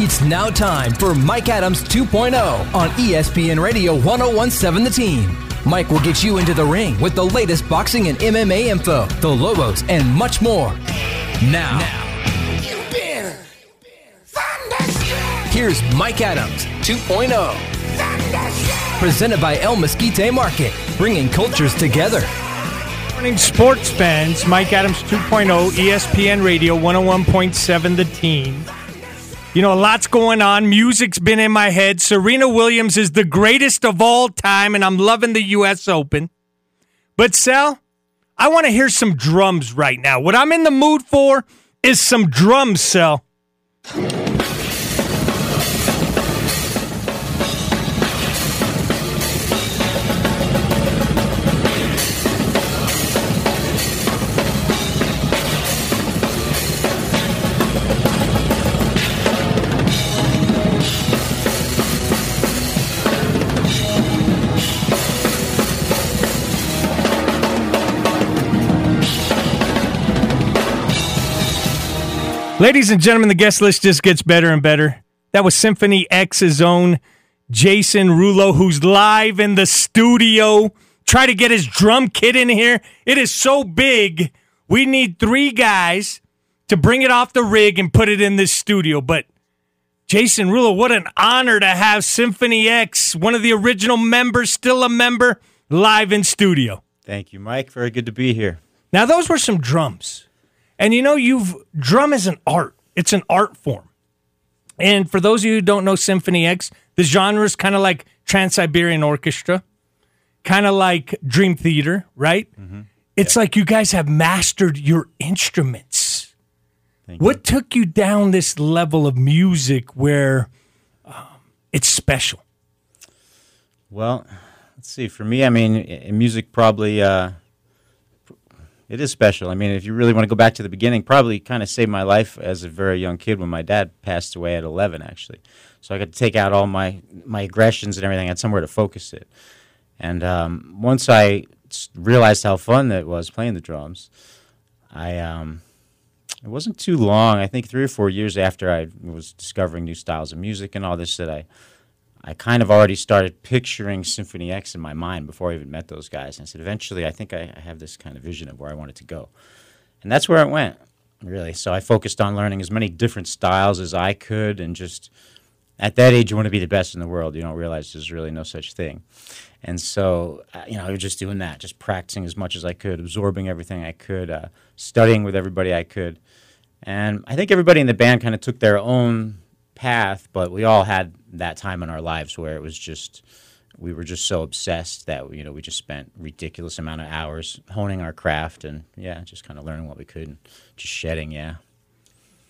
It's now time for Mike Adams 2.0 on ESPN Radio 1017 The Team. Mike will get you into the ring with the latest boxing and MMA info, the logos, and much more. Now, now here's Mike Adams 2.0. Presented by El Mesquite Market, bringing cultures together. Morning sports fans, Mike Adams 2.0, ESPN Radio 101.7 The Team. You know, a lot's going on. Music's been in my head. Serena Williams is the greatest of all time, and I'm loving the U.S. Open. But, Sal, I want to hear some drums right now. What I'm in the mood for is some drums, Sal. Ladies and gentlemen, the guest list just gets better and better. That was Symphony X's own Jason Rullo, who's live in the studio. Try to get his drum kit in here. It is so big. We need three guys to bring it off the rig and put it in this studio. But Jason Rullo, what an honor to have Symphony X, one of the original members, still a member, live in studio. Thank you, Mike. Very good to be here. Now, those were some drums. And you know, you've drum is an art. It's an art form. And for those of you who don't know Symphony X, the genre is kind of like Trans Siberian Orchestra, kind of like Dream Theater, right? Mm-hmm. It's yeah. like you guys have mastered your instruments. Thank what you. took you down this level of music where um, it's special? Well, let's see. For me, I mean, music probably. Uh, it is special. I mean, if you really want to go back to the beginning, probably kind of saved my life as a very young kid when my dad passed away at 11, actually. So I got to take out all my my aggressions and everything. I had somewhere to focus it. And um, once I realized how fun that was playing the drums, I um, it wasn't too long. I think three or four years after I was discovering new styles of music and all this that I I kind of already started picturing Symphony X in my mind before I even met those guys. And I said, eventually, I think I, I have this kind of vision of where I want it to go. And that's where it went, really. So I focused on learning as many different styles as I could. And just at that age, you want to be the best in the world. You don't realize there's really no such thing. And so, uh, you know, I was just doing that, just practicing as much as I could, absorbing everything I could, uh, studying with everybody I could. And I think everybody in the band kind of took their own path, but we all had that time in our lives where it was just we were just so obsessed that you know we just spent ridiculous amount of hours honing our craft and yeah, just kind of learning what we could and just shedding. Yeah.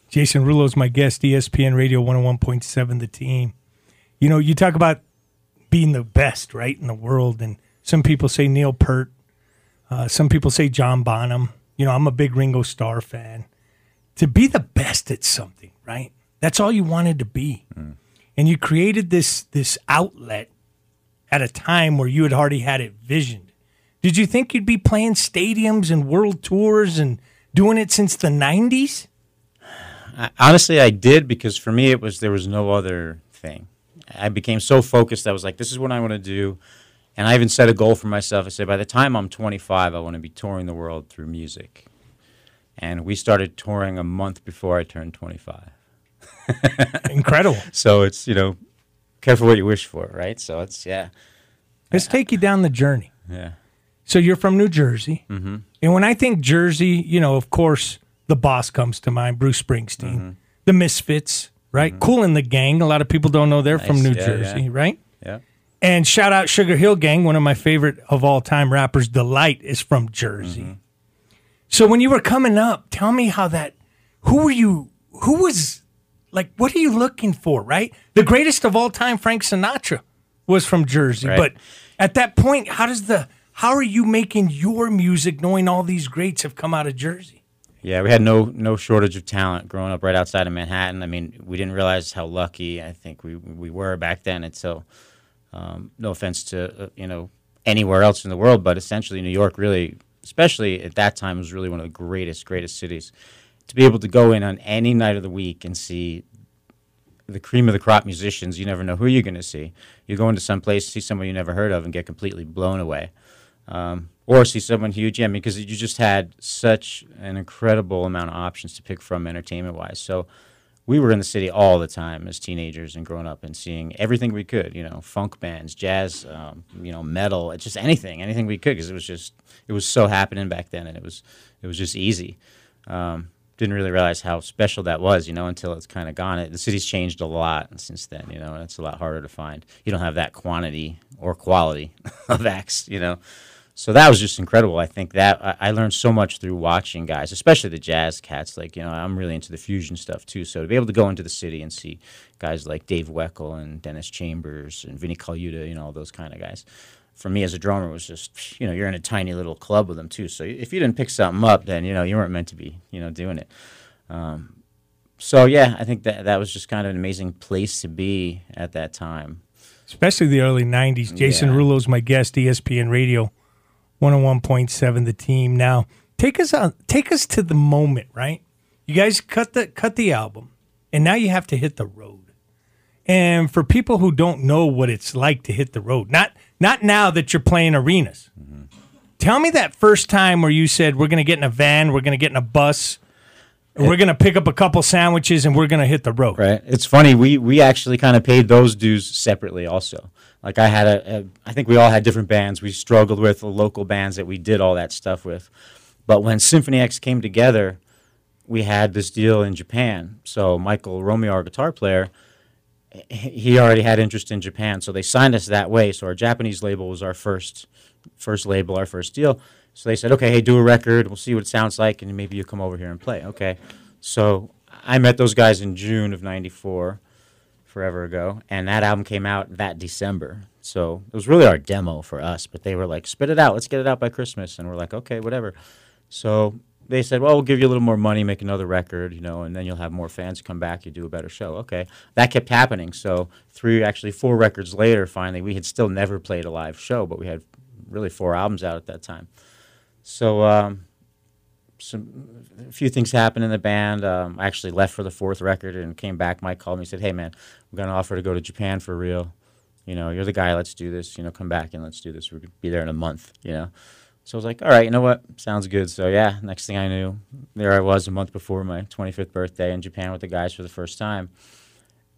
Jason Rullo is my guest, ESPN Radio 101.7, the team. You know, you talk about being the best, right, in the world, and some people say Neil Peart, uh, some people say John Bonham. You know, I'm a big Ringo Starr fan. To be the best at something, right? That's all you wanted to be. Mm. And you created this this outlet at a time where you had already had it visioned. Did you think you'd be playing stadiums and world tours and doing it since the 90s? Honestly, I did because for me it was there was no other thing. I became so focused. I was like, this is what I want to do. And I even set a goal for myself. I said, by the time I'm 25, I want to be touring the world through music. And we started touring a month before I turned 25. Incredible. so it's you know, careful what you wish for, right? So it's yeah. Let's take you down the journey. Yeah. So you're from New Jersey, mm-hmm. and when I think Jersey, you know, of course, the boss comes to mind, Bruce Springsteen, mm-hmm. the Misfits, right? Mm-hmm. Kool and the Gang. A lot of people don't know they're nice. from New yeah, Jersey, yeah. right? Yeah. And shout out Sugar Hill Gang, one of my favorite of all time rappers. Delight is from Jersey. Mm-hmm. So when you were coming up, tell me how that. Who were you? Who was like what are you looking for, right? The greatest of all time, Frank Sinatra, was from Jersey. Right. But at that point, how does the how are you making your music knowing all these greats have come out of Jersey? Yeah, we had no no shortage of talent growing up right outside of Manhattan. I mean, we didn't realize how lucky I think we we were back then until um, no offense to uh, you know anywhere else in the world, but essentially New York really, especially at that time, was really one of the greatest greatest cities to be able to go in on any night of the week and see the cream of the crop musicians. You never know who you're going to see. You go into some place, see someone you never heard of, and get completely blown away. Um, or see someone huge, yeah, because you just had such an incredible amount of options to pick from entertainment wise. So we were in the city all the time as teenagers and growing up and seeing everything we could, you know, funk bands, jazz, um, you know, metal, it's just anything, anything we could, because it was just, it was so happening back then, and it was, it was just easy. Um, didn't really realize how special that was, you know, until it's kind of gone. It, the city's changed a lot since then, you know, and it's a lot harder to find. You don't have that quantity or quality of acts, you know so that was just incredible. I think that I, I, learned so much through watching guys, especially the jazz cats. Like you know, I'm really into the fusion stuff too. So to be able to go into the city and see guys like Dave Weckl and Dennis Chambers and Vinnie Colaiuta, you know, all those kind of guys. For me as a drummer, was just you know you're in a tiny little club with them too. So if you didn't pick something up, then you know you weren't meant to be you know doing it. Um, so yeah, I think that that was just kind of an amazing place to be at that time. Especially the early '90s. Jason yeah. Rullo's my guest, ESPN Radio 101.7 the team. Now, take us on take us to the moment, right? You guys cut the cut the album and now you have to hit the road. And for people who don't know what it's like to hit the road, not not now that you're playing arenas. Tell me that first time where you said we're going to get in a van, we're going to get in a bus, we're going to pick up a couple sandwiches and we're going to hit the road. Right. It's funny. We we actually kind of paid those dues separately also. Like I had a, a, I think we all had different bands. We struggled with the local bands that we did all that stuff with. But when Symphony X came together, we had this deal in Japan. So Michael Romeo, our guitar player, he already had interest in Japan. So they signed us that way. So our Japanese label was our first, first label, our first deal. So they said, okay, hey, do a record. We'll see what it sounds like, and maybe you come over here and play. Okay. So I met those guys in June of '94 forever ago, and that album came out that December. So it was really our demo for us, but they were like, "Spit it out, let's get it out by Christmas," and we're like, "Okay, whatever." So they said, "Well, we'll give you a little more money, make another record, you know, and then you'll have more fans come back. You do a better show." Okay, that kept happening. So three, actually four records later, finally, we had still never played a live show, but we had really four albums out at that time. So um, some a few things happened in the band. Um, I actually left for the fourth record and came back. Mike called me and said, "Hey man, I'm gonna offer to go to Japan for real. You know, you're the guy. Let's do this. You know, come back and let's do this. We're gonna be there in a month. You know." So I was like, "All right, you know what? Sounds good." So yeah, next thing I knew, there I was a month before my 25th birthday in Japan with the guys for the first time.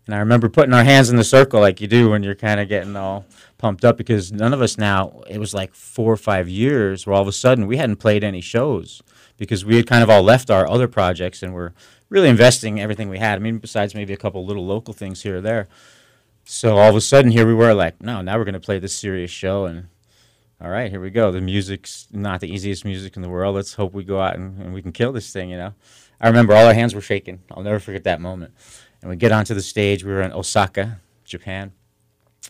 And I remember putting our hands in the circle like you do when you're kind of getting all pumped up because none of us now, it was like four or five years where all of a sudden we hadn't played any shows because we had kind of all left our other projects and were really investing everything we had. I mean, besides maybe a couple little local things here or there. So all of a sudden, here we were like, no, now we're going to play this serious show. And all right, here we go. The music's not the easiest music in the world. Let's hope we go out and, and we can kill this thing, you know? I remember all our hands were shaking. I'll never forget that moment. And we get onto the stage. We were in Osaka, Japan,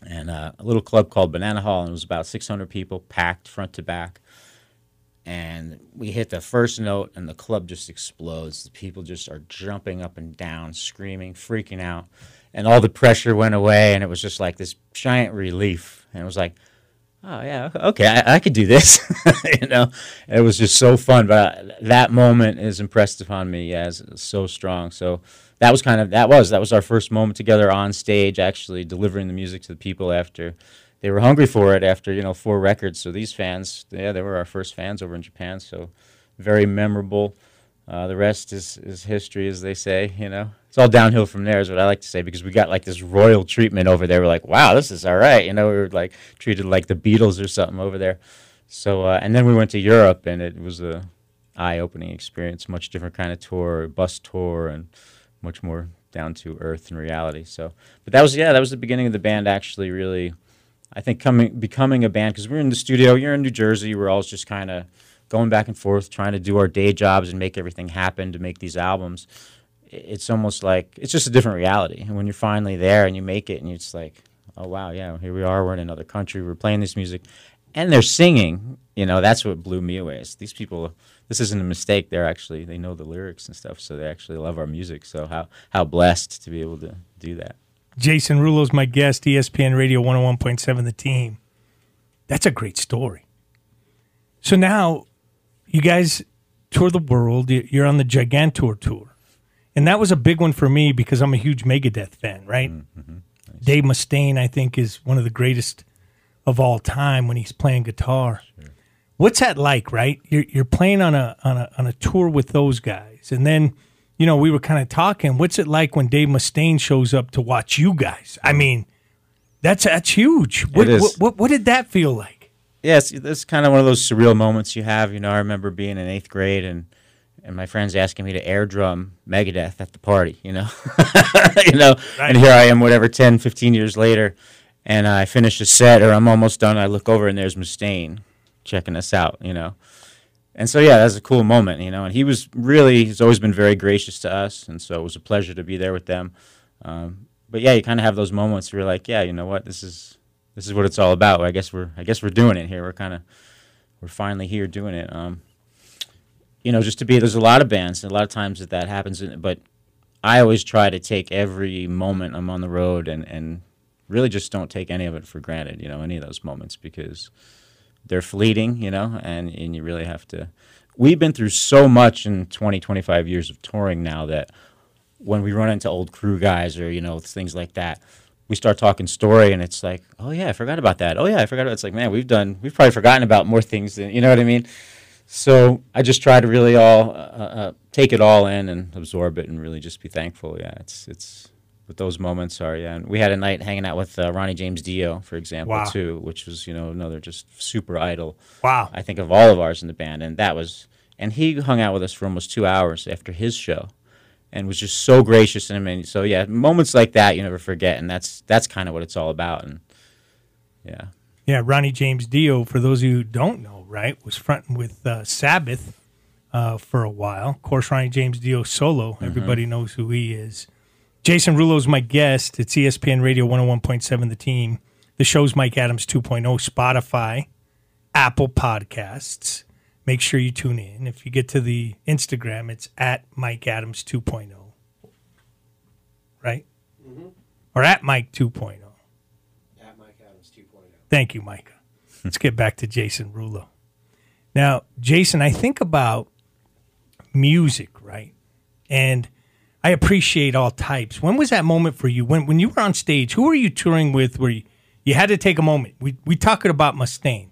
and uh, a little club called Banana Hall, and it was about 600 people, packed front to back and we hit the first note and the club just explodes the people just are jumping up and down screaming freaking out and all the pressure went away and it was just like this giant relief and it was like oh yeah okay i, I could do this you know it was just so fun but uh, that moment is impressed upon me as so strong so that was kind of that was that was our first moment together on stage actually delivering the music to the people after they were hungry for it after you know four records. So these fans, yeah, they were our first fans over in Japan. So very memorable. Uh, the rest is, is history, as they say. You know, it's all downhill from there, is what I like to say, because we got like this royal treatment over there. We're like, wow, this is all right. You know, we were like treated like the Beatles or something over there. So, uh, and then we went to Europe, and it was a eye-opening experience. Much different kind of tour, bus tour, and much more down to earth and reality. So, but that was yeah, that was the beginning of the band actually really I think coming becoming a band because we're in the studio. You're in New Jersey. We're all just kind of going back and forth, trying to do our day jobs and make everything happen to make these albums. It's almost like it's just a different reality. And when you're finally there and you make it, and it's like, oh wow, yeah, here we are. We're in another country. We're playing this music, and they're singing. You know, that's what blew me away. Is these people. This isn't a mistake. They're actually they know the lyrics and stuff, so they actually love our music. So how how blessed to be able to do that. Jason Rullo's my guest, ESPN Radio 101.7 The Team. That's a great story. So now you guys tour the world. You're on the Gigantour tour. and that was a big one for me because I'm a huge Megadeth fan, right? Mm-hmm. Dave Mustaine, I think, is one of the greatest of all time when he's playing guitar. What's that like, right? You're you're playing on a on a on a tour with those guys, and then you know we were kind of talking. What's it like when Dave Mustaine shows up to watch you guys? I mean, that's that's huge. What, is. What, what, what did that feel like? Yes, that's kind of one of those surreal moments you have. You know, I remember being in eighth grade and and my friends asking me to air drum Megadeth at the party. You know, you know, and here I am, whatever, 10, 15 years later, and I finish a set or I'm almost done. I look over and there's Mustaine checking us out. You know, and so yeah, that's a cool moment. You know, and he was really he's always been very gracious to us, and so it was a pleasure to be there with them. Um, but yeah, you kind of have those moments where you're like, yeah, you know what, this is this is what it's all about. I guess we're I guess we're doing it here. We're kind of we're finally here doing it. Um, you know, just to be there's a lot of bands, and a lot of times that that happens, but I always try to take every moment I'm on the road and and really just don't take any of it for granted. You know, any of those moments because they're fleeting. You know, and and you really have to. We've been through so much in 20, 25 years of touring now that when we run into old crew guys or you know things like that we start talking story and it's like oh yeah i forgot about that. Oh yeah i forgot about it's like man we've done we've probably forgotten about more things than you know what i mean? So i just try to really all uh, uh, take it all in and absorb it and really just be thankful. Yeah it's it's but those moments are yeah. And we had a night hanging out with uh, ronnie james dio for example Wow. too which was you know another just super idol Wow. I think of all of ours in the band, and that was, and he hung out with us for almost two hours after his show, and was just so gracious. And mean, so yeah, moments like that you never forget, and that's that's kind of what it's all about. And yeah, Yeah, Ronnie James Dio, for those of you who don't know, right, was fronting with uh, Sabbath uh, for a while. Of course, Ronnie James Dio solo. Everybody knows who he is. Jason Rullo's my guest. It's ESPN Radio 101.7 The Team. The show's Mike Adams 2.0, Spotify, Apple Podcasts. Make sure you tune in. If you get to the Instagram, it's at Mike Adams 2.0. Right? Mm-hmm. Or at Mike oh. 2.0. At Mike Adams 2.0. Thank you, Micah. Let's get back to Jason Rullo. Now, Jason, I think about music, right? And I appreciate all types. When was that moment for you? When when you were on stage, who were you touring with where you, you had to take a moment? We we talking about Mustaine.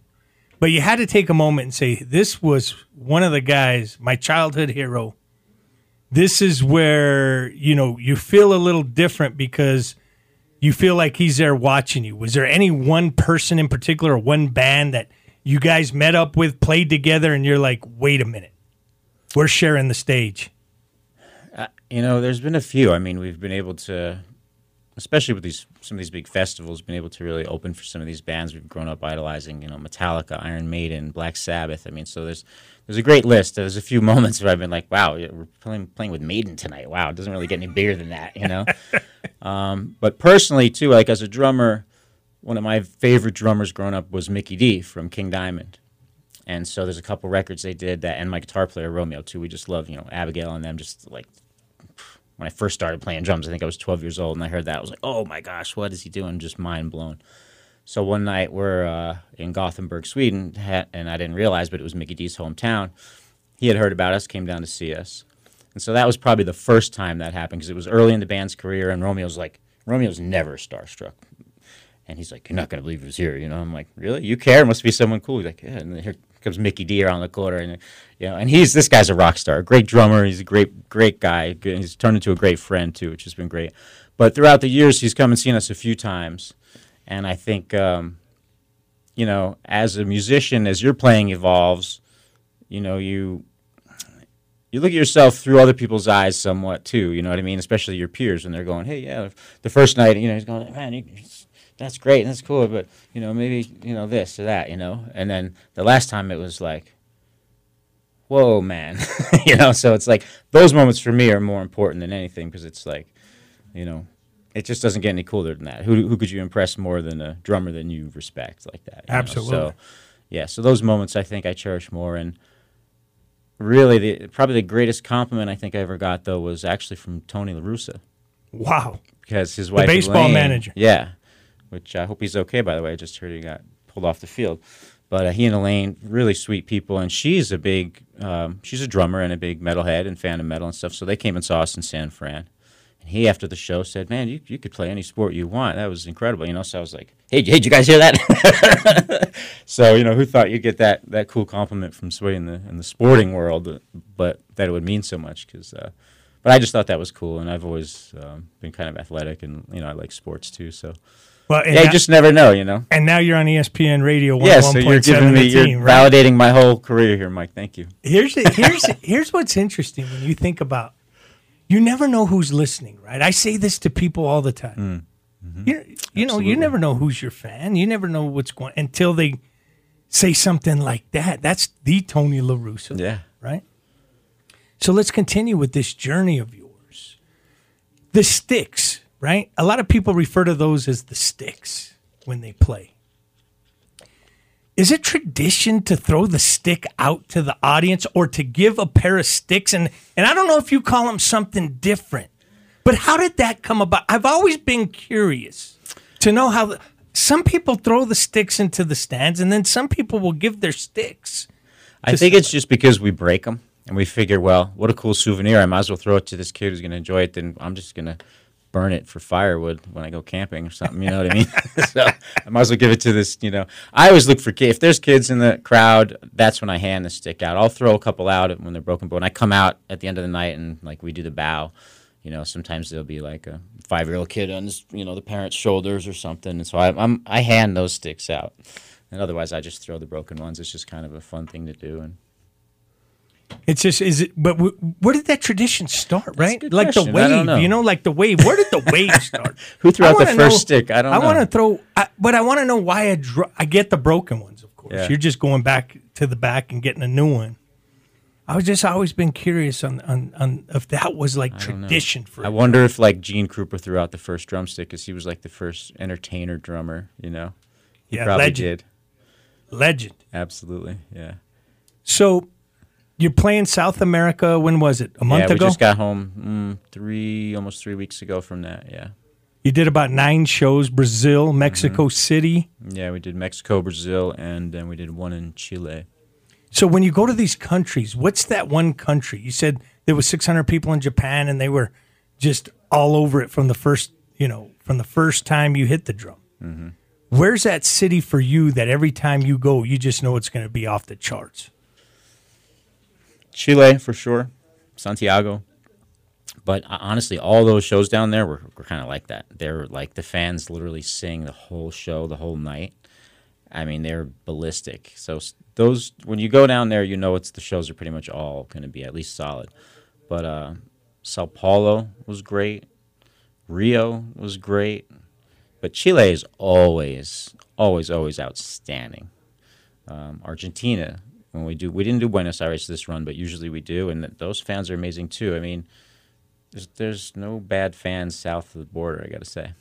But you had to take a moment and say, This was one of the guys, my childhood hero. This is where, you know, you feel a little different because you feel like he's there watching you. Was there any one person in particular or one band that you guys met up with, played together, and you're like, wait a minute, we're sharing the stage? Uh, you know, there's been a few. I mean, we've been able to, especially with these some of these big festivals, been able to really open for some of these bands we've grown up idolizing. You know, Metallica, Iron Maiden, Black Sabbath. I mean, so there's there's a great list. There's a few moments where I've been like, wow, we're playing playing with Maiden tonight. Wow, it doesn't really get any bigger than that, you know. um, but personally, too, like as a drummer, one of my favorite drummers growing up was Mikkey Dee from King Diamond. And so there's a couple records they did that, and my guitar player Romeo too. We just love, you know, Abigail and them. Just like when I first started playing drums, I think I was 12 years old, and I heard that. I was like, oh my gosh, what is he doing? Just mind blown. So one night we're uh, in Gothenburg, Sweden, and I didn't realize, but it was Mikkey Dee's hometown. He had heard about us, came down to see us. And so that was probably the first time that happened because it was early in the band's career, and Romeo's like, Romeo's never starstruck. And he's like, You're not going to believe who's here. You know, I'm like, Really? You care? Must be someone cool. He's like, Yeah. And here comes Mikkey Dee around the corner. And, you know, and he's, this guy's a rock star, a great drummer. He's a great, great guy. He's turned into a great friend, too, which has been great. But throughout the years, he's come and seen us a few times. And I think, um, you know, as a musician, as your playing evolves, you know, you you look at yourself through other people's eyes somewhat too. You know what I mean? Especially your peers when they're going, "Hey, yeah." The first night, you know, he's going, "Man, you, that's great, and that's cool," but you know, maybe you know this or that, you know. And then the last time it was like, "Whoa, man," you know. So it's like those moments for me are more important than anything because it's like, you know, it just doesn't get any cooler than that. Who who could you impress more than a drummer than you respect like that? you know? Absolutely. So, yeah. So those moments I think I cherish more and really the probably the greatest compliment I think I ever got though was actually from Tony La Russa Wow. because his wife the baseball Elaine- manager. yeah, which I hope he's okay by the way. I just heard he got pulled off the field, But uh, he and Elaine, really sweet people, and she's a big, um, she's a drummer and a big metalhead and fan of metal and stuff. So they came and saw us in San Fran. And he, after the show, said, "Man, you, you could play any sport you want. That was incredible." You know, so I was like, "Hey, hey, did you guys hear that?" so you know, who thought you'd get that that cool compliment from somebody in the in the sporting world, uh, but that it would mean so much because. Uh, but I just thought that was cool, and I've always um, been kind of athletic, and you know, I like sports too. So Well, yeah, you just never know, you know. and now you're on ESPN Radio Yeah, so you're giving me, the you're team, right? validating my whole career here, Mike. Thank you. Here's here's here's what's interesting when you think about you never know who's listening, right? I say this to people all the time. Mm. Mm-hmm. You, you know, you never know who's your fan. You never know what's going until they say something like that. That's the Tony LaRusso. Yeah. right? So let's continue with this journey of yours. The sticks, right? A lot of people refer to those as the sticks when they play. Is it tradition to throw the stick out to the audience or to give a pair of sticks? And, and I don't know if you call them something different, but how did that come about? I've always been curious to know how the, some people throw the sticks into the stands and then some people will give their sticks. I think it's just because we break them and we figure, well, what a cool souvenir. I might as well throw it to this kid who's going to enjoy it. Then I'm just going to burn it for firewood when I go camping or something. You know what I mean? so I might as well give it to this. You know, I always look for kids. If there's kids in the crowd, that's when I hand the stick out. I'll throw a couple out when they're broken, but when I come out at the end of the night and like we do the bow. You know, sometimes there'll be like a five-year-old kid on, you know, the parent's shoulders or something, and so I, I'm I hand those sticks out, and otherwise I just throw the broken ones. It's just kind of a fun thing to do, and It's just is it? But w- where did that tradition start? Right, like the question. Don't wave. know. You know, like the wave. Where did the wave start? Who threw out the first know- stick? I don't I know. want to throw, I, but I want to know why I dro- I get the broken ones. Of course, Yeah. you're just going back to the back and getting a new one. I was just always been curious on on, on if that was like tradition for. I wonder if like Gene Krupa threw out the first drumstick because he was like the first entertainer drummer. You know, he Yeah, probably legend. did. legend. Absolutely, yeah. So you're playing South America. When was it? A month yeah, we ago. just got home mm, three, almost three weeks ago from that. Yeah, you did about nine shows: Brazil, Mexico Mm-hmm. City. yeah. We did Mexico, Brazil, and then we did one in Chile. So when you go to these countries, what's that one country? You said there was 600 people in Japan and they were just all over it from the first, you know, from the first time you hit the drum. Mm-hmm. Where's that city for you that every time you go, you just know it's going to be off the charts? Chile for sure, Santiago. But uh, honestly, all those shows down there were, were kind of like that. They're like the fans literally sing the whole show, the whole night. I mean, they're ballistic. So those when you go down there, you know it's the shows are pretty much all going to be at least solid. But uh, Sao Paulo was great. Rio was great. But Chile is always, always, always outstanding. Um, Argentina, when we do, we didn't do Buenos Aires this run, but usually we do, and those fans are amazing too. I mean, there's, there's no bad fans south of the border. I got to say.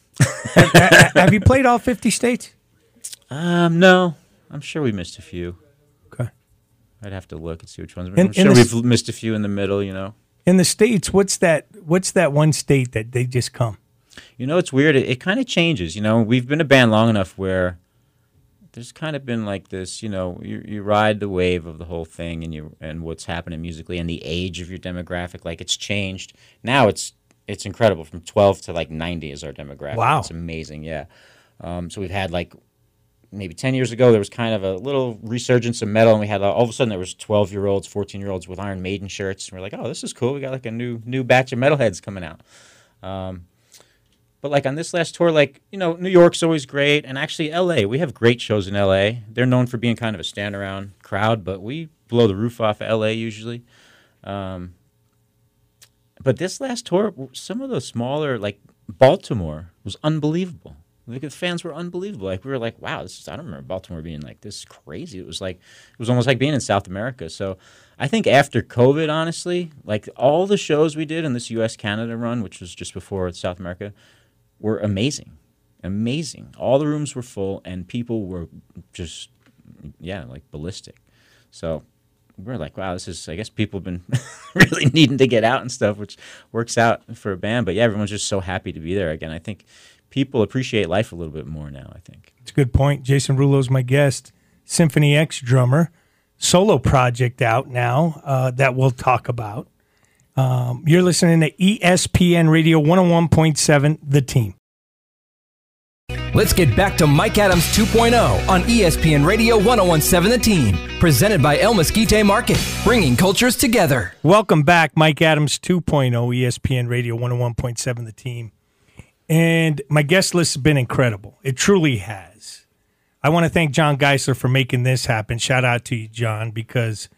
Have you played all 50 states? Um, no, I'm sure we missed a few. Okay. I'd have to look and see which ones. In- I'm sure we've missed a few in the middle. You know, In the states, what's that? What's that one state that they just come? you know, it's weird. It, it kind of changes. You know, we've been a band long enough where there's kind of been like this. You know, you, you ride the wave of the whole thing, and you and what's happening musically, and the age of your demographic. Like it's changed. Now it's it's incredible. From 12 to like 90 is our demographic. Wow. it's amazing. Yeah. Um, so we've had like maybe 10 years ago there was kind of a little resurgence of metal and we had uh, all of a sudden there was 12 year olds 14 year olds with iron maiden shirts and we're like oh this is cool we got like a new new batch of metalheads coming out um, but like on this last tour like you know new york's always great and actually la we have great shows in la they're known for being kind of a stand around crowd but we blow the roof off of la usually um, but this last tour some of the smaller like baltimore was unbelievable like the fans were unbelievable. Like we were like, wow, this is I don't remember Baltimore being like this crazy. It was like it was almost like being in South America. So I think after COVID, honestly, like all the shows we did in this US Canada run, which was just before South America, were amazing. Amazing. All the rooms were full and people were just yeah, like ballistic. So we're like, wow, this is I guess people have been really needing to get out and stuff, which works out for a band. But yeah, everyone's just so happy to be there again. I think people appreciate life a little bit more now. I think. It's a good point. Jason Rullo's my guest. Symphony X drummer, solo project out now uh, that we'll talk about. Um, you're listening to ESPN Radio 101.7, The Team. Let's get back to Mike Adams 2.0 on ESPN Radio 1017 The Team, presented by El Mesquite Market, bringing cultures together. Welcome back, Mike Adams 2.0, ESPN Radio 101.7, The Team. And my guest list has been incredible. It truly has. I want to thank John Geisler for making this happen. Shout out to you, John, because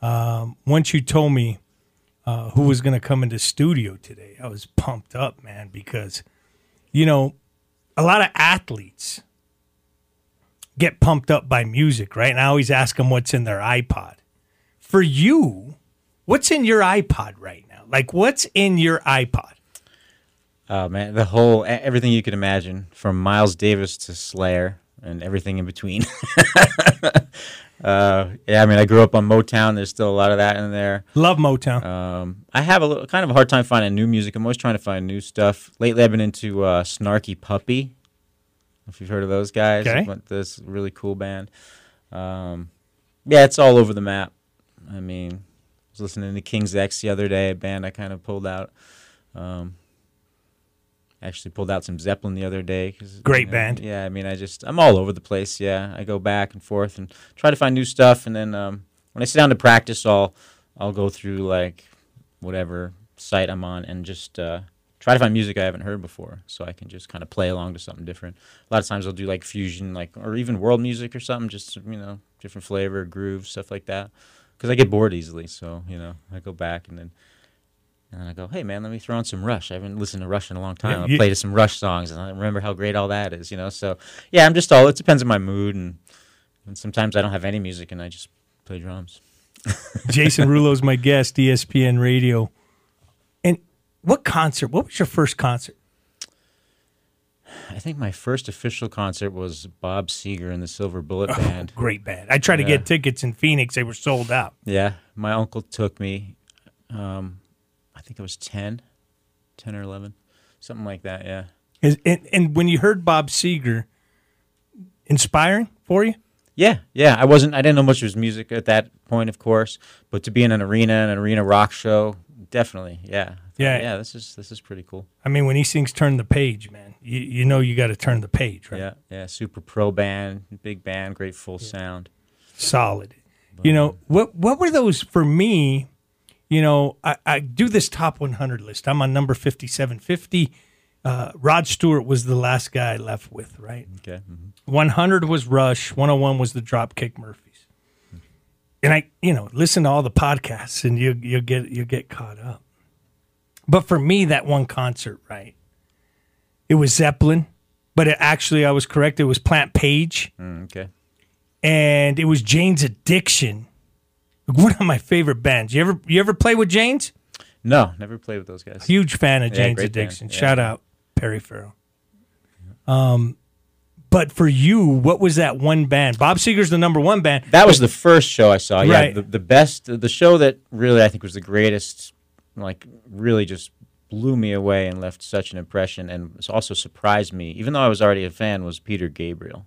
um, once you told me uh, who was going to come into studio today, I was pumped up, man, because, you know, a lot of athletes get pumped up by music, right? And I always ask them what's in their iPod. For you, what's in your iPod right now? Like, what's in your iPod? Oh man, the whole everything you could imagine, from Miles Davis to Slayer and everything in between. uh, yeah, I mean, I grew up on Motown. There's still a lot of that in there. Love Motown. Um, I have a little, kind of a hard time finding new music. I'm always trying to find new stuff. Lately, I've been into uh, Snarky Puppy. If you've heard of those guys, Okay. But this really cool band. Um, yeah, it's all over the map. I mean, I was listening to King's X the other day, a band I kind of pulled out. Um, actually pulled out some Zeppelin the other day. 'cause, Great you know, band. Yeah, I mean, I just I'm all over the place. Yeah, I go back and forth and try to find new stuff, and then um, when I sit down to practice, I'll I'll go through like whatever site I'm on and just uh, try to find music I haven't heard before, so I can just kind of play along to something different. A lot of times I'll do like fusion, like or even world music or something, just you know, different flavor, groove, stuff like that. Because I get bored easily, so you know, I go back and then. And I go, hey man, let me throw on some Rush. I haven't listened to Rush in a long time. Yeah, I'll you- play to some Rush songs, and I remember how great all that is, you know. So yeah, I'm just all. It depends on my mood, and, and sometimes I don't have any music, and I just play drums. Jason Rullo's my guest, ESPN Radio. And what concert? What was your first concert? I think my first official concert was Bob Seger and the Silver Bullet Band. Great band. I tried to get tickets in Phoenix. They were sold out. Yeah, my uncle took me. Um, I think it was 10, 10 or eleven, something like that. Yeah. Is- And, and when you heard Bob Seger, inspiring for you? Yeah, yeah. I wasn't. I didn't know much of his music at that point, of course. But to be in an arena, an arena rock show, definitely. Yeah. Yeah. Yeah. This is this is pretty cool. I mean, when he sings "Turn the Page," man, you, you know you got to turn the page, right? Yeah. Yeah. Super pro band, big band, great full sound. solid. You know what? What were those for me? You know, I, I do this top 100 list. I'm on number 5750. Uh, Rod Stewart was the last guy I left with, right? Okay. mhm. 100 was Rush. 101 was the Dropkick Murphys. And I, you know, listen to all the podcasts, and you you get you get caught up. But for me, that one concert, right? It was Zeppelin, but it actually I was correct. It was Plant Page Mm, okay. and it was Jane's Addiction. One of my favorite bands. You ever you ever play with Jane's? No, never played with those guys. Huge fan of Yeah, Jane's. Addiction. Yeah. Shout out Perry Farrell. Um, but for you, what was that one band? Bob Seger's the number one band. That was the first show I saw. Yeah, Right. the, the best, the show that really I think was the greatest, like really just blew me away and left such an impression, and also surprised me, even though I was already a fan, was Peter Gabriel.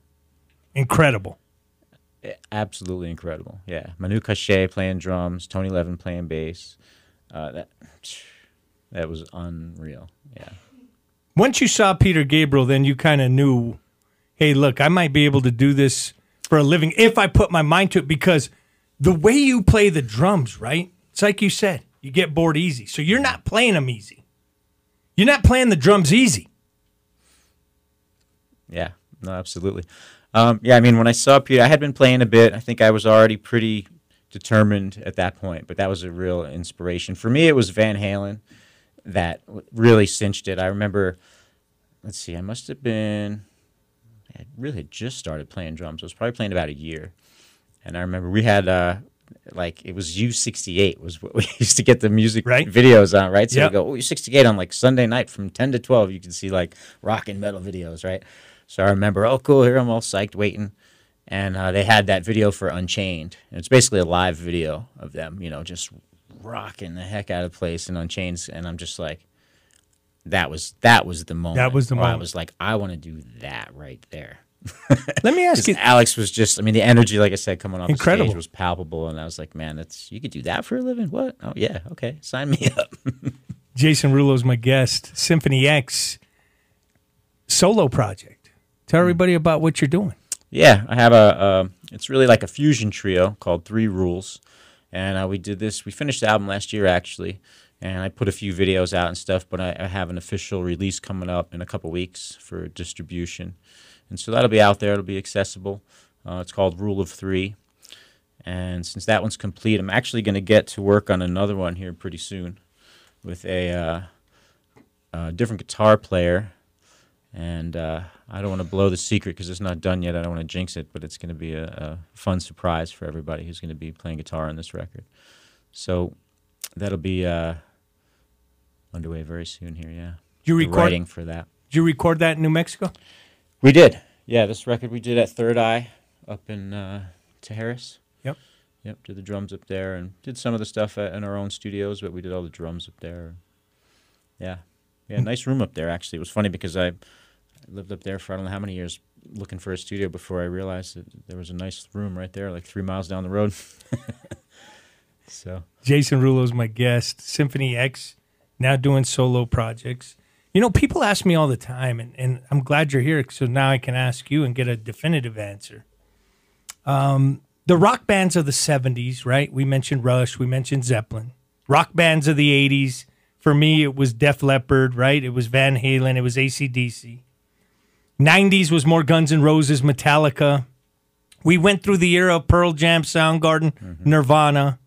Incredible. Absolutely incredible. Yeah, Manu Katché playing drums, Tony Levin playing bass. Uh, that that was unreal. Yeah. Once you saw Peter Gabriel, then you kind of knew, hey, look, I might be able to do this for a living if I put my mind to it. Because the way you play the drums, right? It's like you said, you get bored easy. So you're not playing them easy. You're not playing the drums easy. Yeah, no, absolutely. Um, yeah, I mean, when I saw Peter, I had been playing a bit. I think I was already pretty determined at that point, but that was a real inspiration for me. It was Van Halen that really cinched it. I remember. Let's see, I must have been. I really had just started playing drums. I was probably playing about a year, and I remember we had. Uh, like it was U68 was what we used to get the music Right. videos on, right? So Yep. we go, oh, U68 on like Sunday night from 10 to 12. You can see like rock and metal videos, right? So I remember, oh, cool, here I'm all psyched waiting. And uh, they had that video for Unchained. And it's basically a live video of them, you know, just rocking the heck out of place in Unchained. And I'm just like, that was that was the moment. That was the moment. I was like, I want to do that right there. Let me ask you. Alex was just, I mean, the energy, like I said, coming off the Incredible. stage was palpable, and I was like, man, that's you could do that for a living. What? Oh yeah, okay, sign me up. Jason Rullo's my guest. Symphony X solo project. Tell Hmm. everybody about what you're doing. Yeah, I have a. Uh, it's really like a fusion trio called Three Rules, and uh, we did this. We finished the album last year actually, and I put a few videos out and stuff. But I, I have an official release coming up in a couple weeks for distribution, and so that'll be out there. It'll be accessible. Uh, it's called Rule of Three, and since that one's complete, I'm actually going to get to work on another one here pretty soon, with a, uh, a different guitar player and uh, I don't want to blow the secret because it's not done yet. I don't want to jinx it, but it's going to be a, a fun surprise for everybody who's going to be playing guitar on this record. So that'll be uh, underway very soon here. Yeah, You record? writing for that. Did you record that in New Mexico? We did. Yeah, this record we did at Third Eye up in uh. Yep. Yep, did the drums up there and did some of the stuff at, in our own studios, but we did all the drums up there. Yeah. Yeah, nice room up there actually. It was funny because I lived up there for I don't know how many years looking for a studio before I realized that there was a nice room right there, like three miles down the road. so Jason Rullo's my guest. Symphony X now doing solo projects. You know, people ask me all the time, and, and I'm glad you're here so now I can ask you and get a definitive answer. Um, the rock bands of the 70s, right? We mentioned Rush, we mentioned Zeppelin. Rock bands of the 80s, for me, it was Def Leppard, right? It was Van Halen, it was ACDC. 90s was more Guns N' Roses, Metallica. We went through the era of Pearl Jam, Soundgarden, Nirvana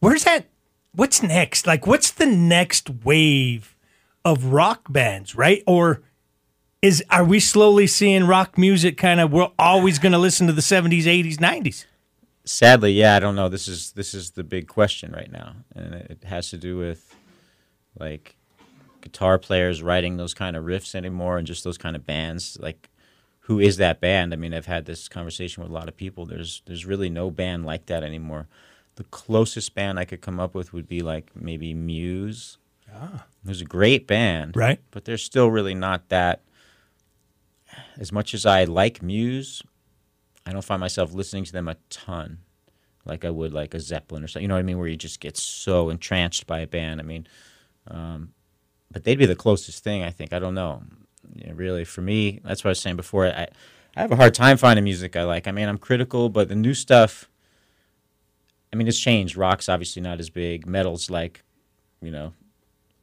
where's that what's next like what's the next wave of rock bands right or is are we slowly seeing rock music kind of we're always going to listen to the 70s 80s 90s sadly, yeah, I don't know. This is this is the big question right now, and it has to do with like guitar players writing those kind of riffs anymore, and just those kind of bands. Like, who is that band? I mean, I've had this conversation with a lot of people. There's there's really no band like that anymore. The closest band I could come up with would be like maybe Muse. Ah. There's a great band, Right. But they're still really not that. As much as I like Muse, I don't find myself listening to them a ton, like I would like a Zeppelin or something. You know what I mean? Where you just get so entranced by a band. I mean, um, but they'd be the closest thing. I think. I don't know. Yeah, really, for me, that's what I was saying before. I I have a hard time finding music I like. I mean, I'm critical, but the new stuff. I mean, it's changed. Rock's obviously not as big. Metal's like, you know,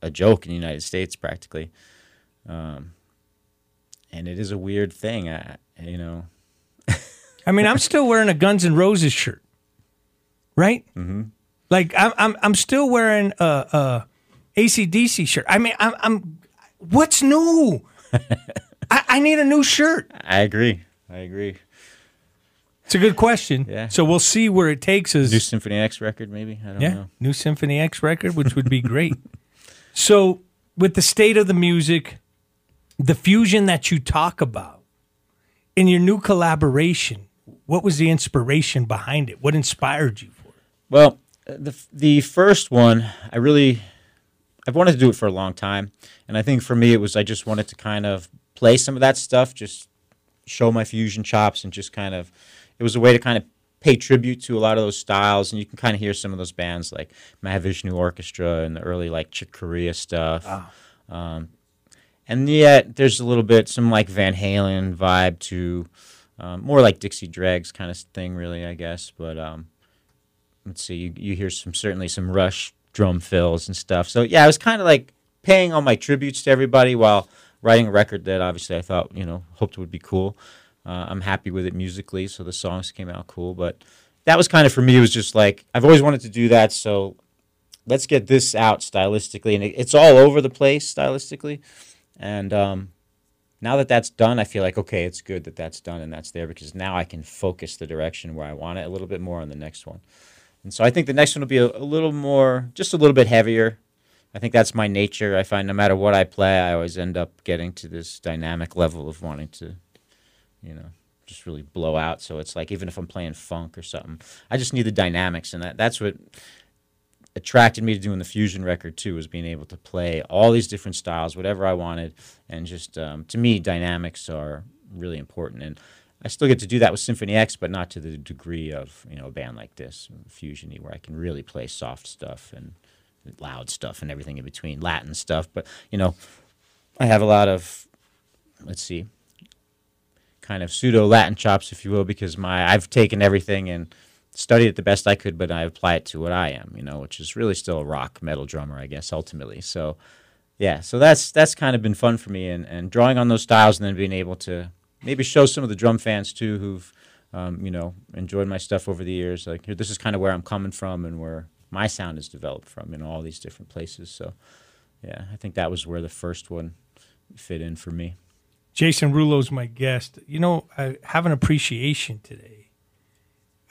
a joke in the United States practically. Um, and it is a weird thing. I, you know, i mean i'm still wearing a guns N' roses shirt right mm-hmm. like i'm i'm, I'm still wearing a, a acdc shirt i mean i'm, I'm what's new I, I need a new shirt I agree. I agree. it's a good question Yeah. so we'll see where it takes us New Symphony X record, maybe. I don't Yeah, know. new Symphony X record, which would be great. so, with the state of the music, the fusion that you talk about in your new collaboration, what was the inspiration behind it? What inspired you for it? Well, the the first one, I really, I've wanted to do it for a long time, and I think for me it was I just wanted to kind of play some of that stuff, just show my fusion chops, and just kind of, it was a way to kind of pay tribute to a lot of those styles, and you can kind of hear some of those bands like Mahavishnu Orchestra and the early like Chick Corea stuff. Um, and yet there's a little bit some like Van Halen vibe to um, more like Dixie Dregs kind of thing, really, I guess. But um, let's see, you, you hear some certainly some Rush drum fills and stuff. So yeah, I was kind of like paying all my tributes to everybody while writing a record that obviously I thought you know hoped would be cool. Uh, I'm happy with it musically, so the songs came out cool. But that was kind of for me. It was just like I've always wanted to do that, so let's get this out stylistically, and it, it's all over the place stylistically. And um, now that that's done, I feel like okay, it's good that that's done and that's there because now I can focus the direction where I want it a little bit more on the next one. And so I think the next one will be a, a little more, just a little bit heavier. I think that's my nature. I find no matter what I play, I always end up getting to this dynamic level of wanting to, you know, just really blow out. So it's like even if I'm playing funk or something, I just need the dynamics, and that that's what attracted me to doing the fusion record too was being able to play all these different styles whatever i wanted and just um, to me dynamics are really important. And I still get to do that with Symphony X, but not to the degree of you know a band like this, Fusiony, where I can really play soft stuff and loud stuff and everything in between, Latin stuff. But you know, I have a lot of let's see, kind of pseudo Latin chops, if you will, because my I've taken everything and studied it the best I could, but I apply it to what I am, you know, which is really still a rock metal drummer, I guess, ultimately. So, yeah, so that's that's kind of been fun for me, and and drawing on those styles, and then being able to maybe show some of the drum fans too, who've um, you know enjoyed my stuff over the years. Like this is kind of where I'm coming from, and where my sound is developed from in all these different places. So, yeah, I think that was where the first one fit in for me. Jason Rullo's my guest. You know, I have an appreciation today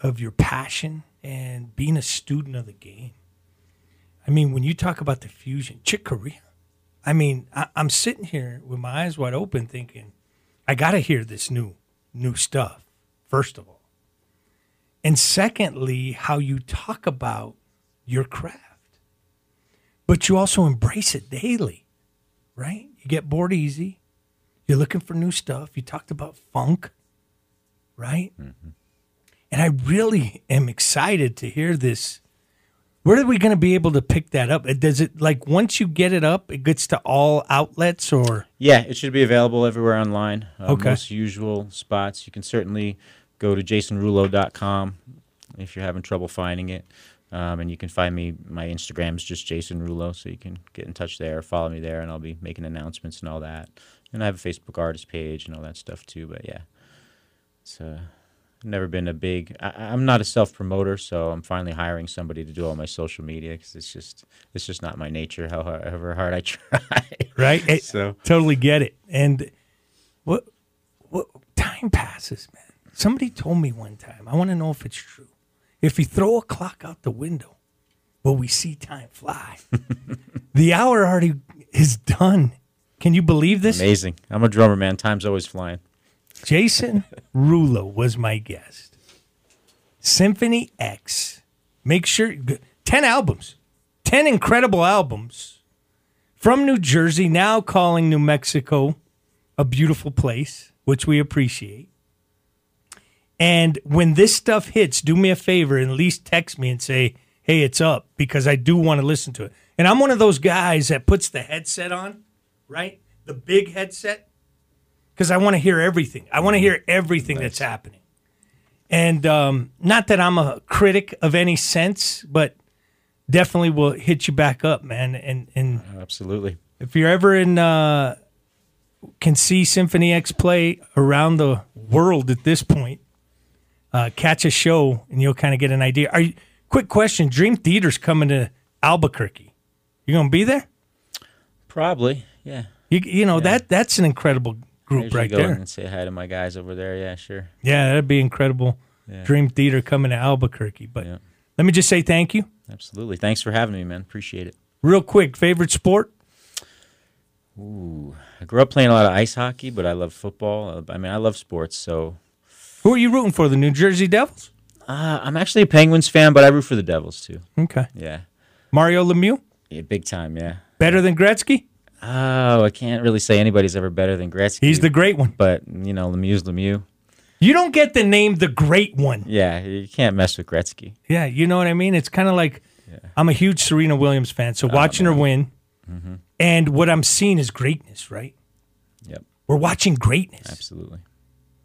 of your passion and being a student of the game. I mean, when you talk about the fusion, Chick Corea, I mean, I, am sitting here with my eyes wide open thinking, I got to hear this new, new stuff, first of all. And secondly, how you talk about your craft, but you also embrace it daily, right? You get bored easy. You're looking for new stuff. You talked about funk, right? Mm-hmm. And I really am excited to hear this. Where are we going to be able to pick that up? Does it like once you get it up, it gets to all outlets or? Yeah, it should be available everywhere online. Uh, okay. Most usual spots. You can certainly go to jasonrullo.com if you're having trouble finding it. Um, and you can find me. My Instagram is just Jason Rullo, so you can get in touch there, follow me there, and I'll be making announcements and all that. And I have a Facebook artist page and all that stuff too. But yeah, it's uh, never been a big. I, am not a self promoter, so I'm finally hiring somebody to do all my social media because it's just it's just not my nature. However hard I try, right? It, so totally get it. And what what time passes, man. Somebody told me one time. I want to know if it's true. If you throw a clock out the window, will we see time fly? the hour already is done. Can you believe this? Amazing. I'm a drummer, man. Time's always flying. Jason Rullo was my guest. Symphony X. Make sure 10 albums, 10 incredible albums from New Jersey, now calling New Mexico a beautiful place, which we appreciate. And when this stuff hits, do me a favor and at least text me and say, hey, it's up because I do want to listen to it. And I'm one of those guys that puts the headset on, right? The big headset, because I want to hear everything. I want to hear everything nice. that's happening. And um, not that I'm a critic of any sense, but definitely will hit you back up, man. And and absolutely, if you're ever in, uh, can see Symphony X play around the world at this point, uh, catch a show and you'll kind of get an idea. Are you? Quick question: Dream Theater's coming to Albuquerque. You gonna be there? Probably, yeah. You, you know yeah. that that's an incredible group right go there. And say hi to my guys over there. Yeah, sure. Yeah, that'd be incredible. Yeah. Dream Theater coming to Albuquerque. But yeah. let me just say thank you. Absolutely. Thanks for having me, man. Appreciate it. Real quick, favorite sport? Ooh, I grew up playing a lot of ice hockey, but I love football. I mean, I love sports, so who are you rooting for? The New Jersey Devils? Uh, I'm actually a Penguins fan, but I root for the Devils too. Okay. Yeah. Mario Lemieux? Yeah, big time. Yeah. Better than Gretzky? Oh, I can't really say anybody's ever better than Gretzky. He's the great one. But you know, Lemieux's Lemieux. You don't get the name the great one. Yeah, you can't mess with Gretzky. Yeah, you know what I mean. It's kind of like yeah. I'm a huge Serena Williams fan, so oh, watching man. her win, mm-hmm. and what I'm seeing is greatness, right? Yep. We're watching greatness. Absolutely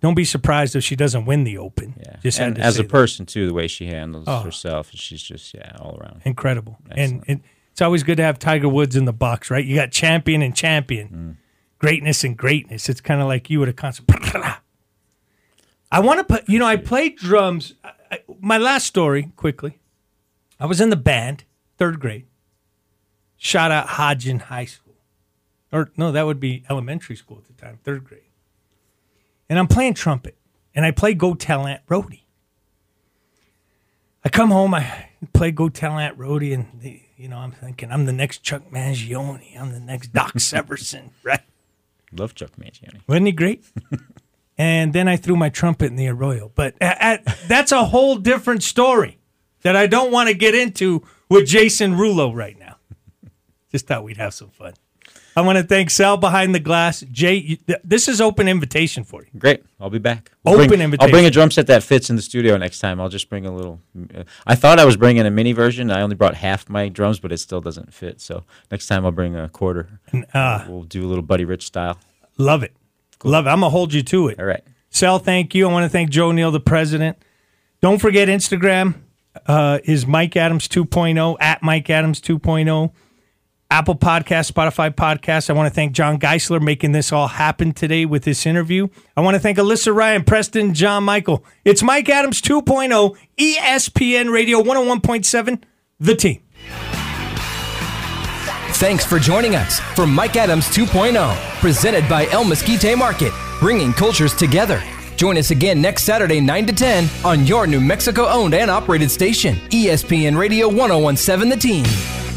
don't be surprised if she doesn't win the Open. Yeah, just and as a that. person too, the way she handles oh. herself, she's just yeah, all around incredible. Excellent. And, it's always good to have Tiger Woods in the box, right? You got champion and champion, mm. greatness and greatness. It's kind of like you at a concert. I want to put, you know, I played drums. I, my last story, quickly. I was in the band, third grade. Shout out Hodgin High School, or no, that would be elementary school at the time, third grade and I'm playing trumpet, and I play Go Tell Aunt Rhody. I come home, I play Go Tell Aunt Rhody, and the, you know, I'm thinking I'm the next Chuck Mangione, I'm the next Doc Severinsen, right? Love Chuck Mangione. Wasn't he great? and then I threw my trumpet in the arroyo, but at, at, that's a whole different story that I don't want to get into with Jason Rullo right now. Just thought we'd have some fun. I want to thank Sal behind the glass. Jay, this is open invitation for you. Great. I'll be back. Open bring, invitation. I'll bring a drum set that fits in the studio next time. I'll just bring a little. Uh, I thought I was bringing a mini version. I only brought half my drums, but it still doesn't fit. So next time I'll bring a quarter. Uh, we'll do a little Buddy Rich style. love it. Love it. I'm going to hold you to it. All right. Sal, thank you. I want to thank Joe Neal, the president. Don't forget Instagram uh, is Mike Adams 2.0 at Mike Adams 2.0. Apple Podcast, Spotify Podcast. I want to thank John Geisler making this all happen today with this interview. I want to thank Alyssa Ryan, Preston, John Michael. It's Mike Adams 2.0, ESPN Radio 101.7, the team. Thanks for joining us for Mike Adams 2.0, presented by El Mesquite Market, bringing cultures together. Join us again next Saturday, 9 to 10, on your New Mexico owned and operated station, ESPN Radio 1017 The Team.